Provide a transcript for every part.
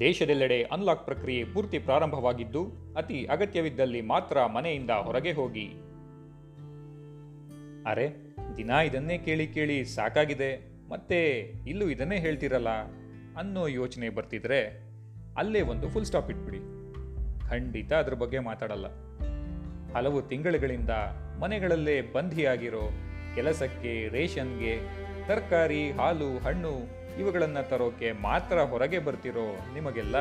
ದೇಶದೆಲ್ಲೆಡೆ ಅನ್ಲಾಕ್ ಪ್ರಕ್ರಿಯೆ ಪೂರ್ತಿ ಪ್ರಾರಂಭವಾಗಿದ್ದು, ಅತಿ ಅಗತ್ಯವಿದ್ದಲ್ಲಿ ಮಾತ್ರ ಮನೆಯಿಂದ ಹೊರಗೆ ಹೋಗಿ. ಅರೆ, ದಿನ ಇದನ್ನೇ ಕೇಳಿ ಕೇಳಿ ಸಾಕಾಗಿದೆ. ಮತ್ತೆ ಇಲ್ಲೂ ಇದನ್ನೇ ಹೇಳ್ತಿರಲ್ಲ ಅನ್ನೋ ಯೋಚನೆ ಬರ್ತಿದ್ರೆ ಅಲ್ಲೇ ಒಂದು ಫುಲ್ ಸ್ಟಾಪ್ ಇಟ್ಬಿಡಿ. ಖಂಡಿತ ಅದ್ರ ಬಗ್ಗೆ ಮಾತಾಡಲ್ಲ. ಹಲವು ತಿಂಗಳುಗಳಿಂದ ಮನೆಗಳಲ್ಲೇ ಬಂಧಿಯಾಗಿರೋ ಕೆಲಸಕ್ಕೆ, ರೇಷನ್ಗೆ, ತರಕಾರಿ, ಹಾಲು, ಹಣ್ಣು ಇವುಗಳನ್ನು ತರೋಕೆ ಮಾತ್ರ ಹೊರಗೆ ಬರ್ತಿರೋ ನಿಮಗೆಲ್ಲ?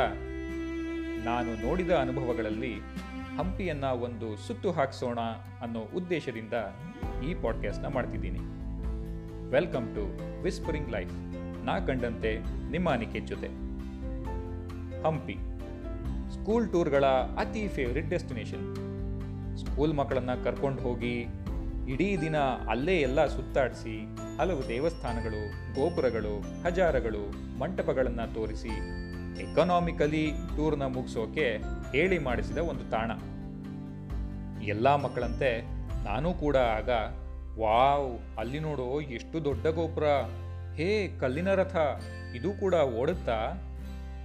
ನಾನು ನೋಡಿದ ಅನುಭವಗಳಲ್ಲಿ ಹಂಪಿಯನ್ನು ಒಂದು ಸುತ್ತು ಹಾಕಿಸೋಣ ಅನ್ನೋ ಉದ್ದೇಶದಿಂದ ಈ ಪಾಡ್ಕಾಸ್ಟ್ನ ಮಾಡ್ತಿದ್ದೀನಿ. ವೆಲ್ಕಮ್ ಟು ವಿಸ್ಪರಿಂಗ್ ಲೈಫ್ ನಾ ಕಂಡಂತೆ ನಿಮ್ಮ ಅನಿಕೆ ಜೊತೆ. ಹಂಪಿ. ಸ್ಕೂಲ್ ಟೂರ್ಗಳ ಅತಿ ಫೇವ್ರೆಟ್ ಡೆಸ್ಟಿನೇಷನ್ ಸ್ಕೂಲ್ ಮಕ್ಕಳನ್ನು ಕರ್ಕೊಂಡು ಹೋಗಿ ಇಡೀ ದಿನ ಅಲ್ಲೇ ಎಲ್ಲ ಸುತ್ತಾಡಿಸಿ, ಹಲವು ದೇವಸ್ಥಾನಗಳು, ಗೋಪುರಗಳು, ಹಜಾರಗಳು, ಮಂಟಪಗಳನ್ನು ತೋರಿಸಿ ಎಕನಾಮಿಕಲಿ ಟೂರ್ನ ಮುಗಿಸೋಕೆ ಹೇಳಿ ಮಾಡಿಸಿದ ಒಂದು ತಾಣ. ಎಲ್ಲ ಮಕ್ಕಳಂತೆ ನಾನು ಕೂಡ ಆಗ, ವಾವ್, ಅಲ್ಲಿ ನೋಡೋ ಎಷ್ಟು ದೊಡ್ಡ ಗೋಪುರ! ಹೇ, ಕಲ್ಲಿನ ರಥ! ಇದು ಕೂಡ ಓಡುತ್ತಾ?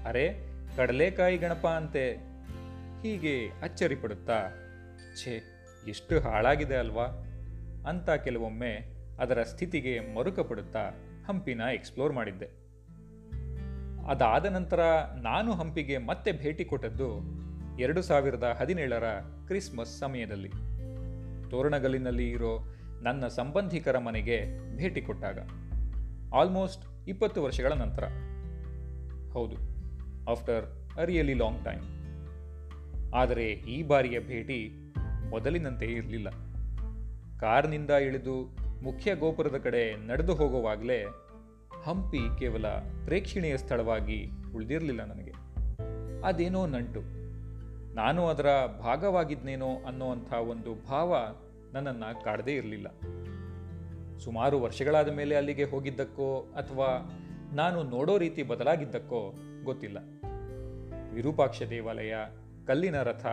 ಅರೆ, ಕಡಲೆಕಾಯಿ ಗಣಪ ಅಂತೆ. ಹೀಗೆ ಅಚ್ಚರಿಪಡುತ್ತಾ ಛೇ, ಎಷ್ಟು ಹಾಳಾಗಿದೆ ಅಲ್ವಾ? ಅಂತ ಕೆಲವೊಮ್ಮೆ ಅದರ ಸ್ಥಿತಿಗೆ ಮರುಕ ಪಡುತ್ತಾ ಹಂಪಿನ ಎಕ್ಸ್ಪ್ಲೋರ್ ಮಾಡಿದ್ದೆ. ಅದಾದ ನಂತರ ನಾನು ಹಂಪಿಗೆ ಮತ್ತೆ ಭೇಟಿ ಕೊಟ್ಟದ್ದು ಎರಡು ಸಾವಿರದ ಹದಿನೇಳರ ಕ್ರಿಸ್ಮಸ್ ಸಮಯದಲ್ಲಿ. ತೋರಣಗಲ್ಲಿನಲ್ಲಿ ಇರೋ ನನ್ನ ಸಂಬಂಧಿಕರ ಮನೆಗೆ ಭೇಟಿ ಕೊಟ್ಟಾಗ ಆಲ್ಮೋಸ್ಟ್ ಇಪ್ಪತ್ತು ವರ್ಷಗಳ ನಂತರ. ಹೌದು after a really long time ಆದರೆ ಈ ಬಾರಿಯ ಭೇಟಿ ಮೊದಲಿನಂತೆ ಇರಲಿಲ್ಲ. ಕಾರ್ನಿಂದ ಇಳಿದು ಮುಖ್ಯ ಗೋಪುರದ ಕಡೆ ನಡೆದು ಹೋಗುವಾಗಲೇ ಹಂಪಿ ಕೇವಲ ಪ್ರೇಕ್ಷಣೀಯ ಸ್ಥಳವಾಗಿ ಉಳಿದಿರಲಿಲ್ಲ ನನಗೆ. ಅದೇನೋ ನಂಟು. ನಾನು ಅದರ ಭಾಗವಾಗಿದ್ನೇನೋ ಅನ್ನೋವಂಥ ಒಂದು ಭಾವ ನನ್ನನ್ನು ಕಾಡದೇ ಇರಲಿಲ್ಲ. ಸುಮಾರು ವರ್ಷಗಳಾದ ಮೇಲೆ ಅಲ್ಲಿಗೆ ಹೋಗಿದ್ದಕ್ಕೋ ಅಥವಾ ನಾನು ನೋಡೋ ರೀತಿ ಬದಲಾಗಿದ್ದಕ್ಕೋ ಗೊತ್ತಿಲ್ಲ. ವಿರೂಪಾಕ್ಷ ದೇವಾಲಯ, ಕಲ್ಲಿನ ರಥ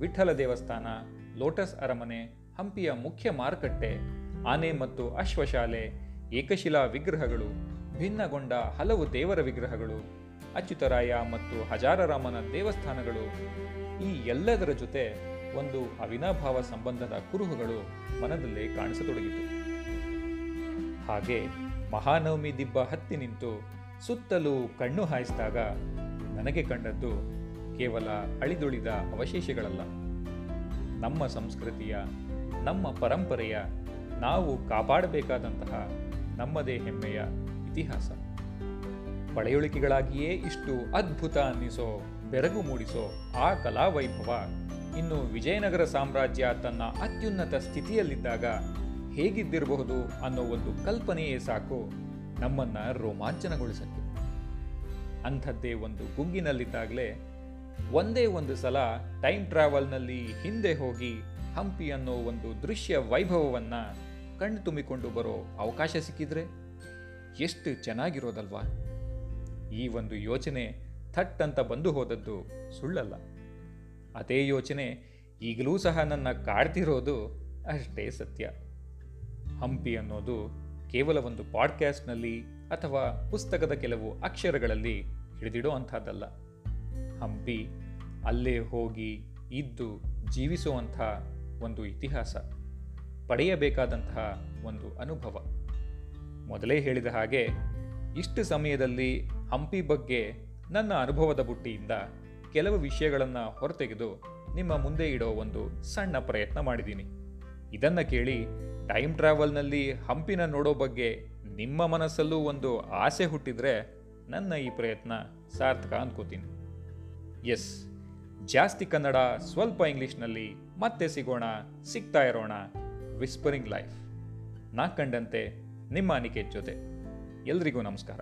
ವಿಠ್ಠಲ ದೇವಸ್ಥಾನ, ಲೋಟಸ್ ಅರಮನೆ ಹಂಪಿಯ ಮುಖ್ಯ ಮಾರುಕಟ್ಟೆ, ಆನೆ ಮತ್ತು ಅಶ್ವಶಾಲೆ ಏಕಶಿಲಾ ವಿಗ್ರಹಗಳು, ಭಿನ್ನಗೊಂಡ ಹಲವು ದೇವರ ವಿಗ್ರಹಗಳು, ಅಚ್ಯುತರಾಯ ಮತ್ತು ಹಜಾರರಾಮನ ದೇವಸ್ಥಾನಗಳು, ಈ ಎಲ್ಲದರ ಜೊತೆ ಒಂದು ಅವಿನಾಭಾವ ಸಂಬಂಧದ ಕುರುಹುಗಳು ಮನದಲ್ಲಿ ಕಾಣಿಸತೊಡಗಿತು. ಹಾಗೆ ಮಹಾನವಮಿ ದಿಬ್ಬ ಹತ್ತಿ ನಿಂತು ಸುತ್ತಲೂ ಕಣ್ಣು ಹಾಯಿಸಿದಾಗ ನನಗೆ ಕಂಡದ್ದು ಕೇವಲ ಅಳಿದುಳಿದ ಅವಶೇಷಗಳಲ್ಲ. ನಮ್ಮ ಸಂಸ್ಕೃತಿಯ ನಮ್ಮ ಪರಂಪರೆಯ ನಾವು ಕಾಪಾಡಬೇಕಾದಂತಹ ನಮ್ಮದೇ ಹೆಮ್ಮೆಯ ಇತಿಹಾಸ. ಪಳೆಯುಳಿಕೆಗಳಾಗಿಯೇ ಇಷ್ಟು ಅದ್ಭುತ ಅನ್ನಿಸೋ, ಬೆರಗು ಮೂಡಿಸೋ ಆ ಕಲಾವೈಭವ ಇನ್ನು ವಿಜಯನಗರ ಸಾಮ್ರಾಜ್ಯ ತನ್ನ ಅತ್ಯುನ್ನತ ಸ್ಥಿತಿಯಲ್ಲಿದ್ದಾಗ ಹೇಗಿದ್ದಿರಬಹುದು ಅನ್ನೋ ಒಂದು ಕಲ್ಪನೆಯೇ ಸಾಕು ನಮ್ಮನ್ನ ರೋಮಾಂಚನಗೊಳಿಸಕ್ಕೆ. ಅಂಥದ್ದೇ ಒಂದು ಗುಂಗಿನಲ್ಲಿದ್ದಾಗಲೇ ಒಂದೇ ಒಂದು ಸಲ ಟೈಮ್ ಟ್ರಾವೆಲ್ನಲ್ಲಿ ಹಿಂದೆ ಹೋಗಿ ಹಂಪಿ ಅನ್ನೋ ಒಂದು ದೃಶ್ಯ ವೈಭವವನ್ನು ಕಣ್ಣು ತುಂಬಿಕೊಂಡು ಬರೋ ಅವಕಾಶ ಸಿಕ್ಕಿದ್ರೆ ಎಷ್ಟು ಚೆನ್ನಾಗಿರೋದಲ್ವಾ? ಈ ಒಂದು ಯೋಚನೆ ಥಟ್ ಅಂತ ಬಂದು ಹೋದದ್ದು ಸುಳ್ಳಲ್ಲ. ಅದೇ ಯೋಚನೆ ಈಗಲೂ ಸಹ ನನ್ನ ಕಾಡ್ತಿರೋದು ಅಷ್ಟೇ ಸತ್ಯ. ಹಂಪಿ ಅನ್ನೋದು ಕೇವಲ ಒಂದು ಪಾಡ್ಕ್ಯಾಸ್ಟ್ನಲ್ಲಿ ಅಥವಾ ಪುಸ್ತಕದ ಕೆಲವು ಅಕ್ಷರಗಳಲ್ಲಿ ಹಿಡಿದಿಡೋ ಅಂಥದ್ದಲ್ಲ. ಹಂಪಿ ಅಲ್ಲೇ ಹೋಗಿ ಇದ್ದು ಜೀವಿಸುವಂಥ ಒಂದು ಇತಿಹಾಸ, ಪಡೆಯಬೇಕಾದಂತಹ ಒಂದು ಅನುಭವ. ಮೊದಲೇ ಹೇಳಿದ ಹಾಗೆ, ಇಷ್ಟು ಸಮಯದಲ್ಲಿ ಹಂಪಿ ಬಗ್ಗೆ ನನ್ನ ಅನುಭವದ ಬುಟ್ಟಿಯಿಂದ ಕೆಲವು ವಿಷಯಗಳನ್ನು ಹೊರತೆಗೆದು ನಿಮ್ಮ ಮುಂದೆ ಇಡೋ ಒಂದು ಸಣ್ಣ ಪ್ರಯತ್ನ ಮಾಡಿದ್ದೀನಿ. ಇದನ್ನು ಕೇಳಿ ಟೈಮ್ ಟ್ರಾವೆಲ್ನಲ್ಲಿ ಹಂಪಿನ ನೋಡೋ ಬಗ್ಗೆ ನಿಮ್ಮ ಮನಸ್ಸಲ್ಲೂ ಒಂದು ಆಸೆ ಹುಟ್ಟಿದರೆ ನನ್ನ ಈ ಪ್ರಯತ್ನ ಸಾರ್ಥಕ ಅಂದ್ಕೋತೀನಿ ಎಸ್, ಜಾಸ್ತಿ ಕನ್ನಡ ಸ್ವಲ್ಪ ಇಂಗ್ಲಿಷ್ನಲ್ಲಿ ಮತ್ತೆ ಸಿಗೋಣ ಸಿಗ್ತಾ ಇರೋಣ ವಿಸ್ಪರಿಂಗ್ ಲೈಫ್ ನಾ ಕಂಡಂತೆ ನಿಮ್ಮ ಅನಿಕೆ ಜೊತೆ. ಎಲ್ರಿಗೂ ನಮಸ್ಕಾರ.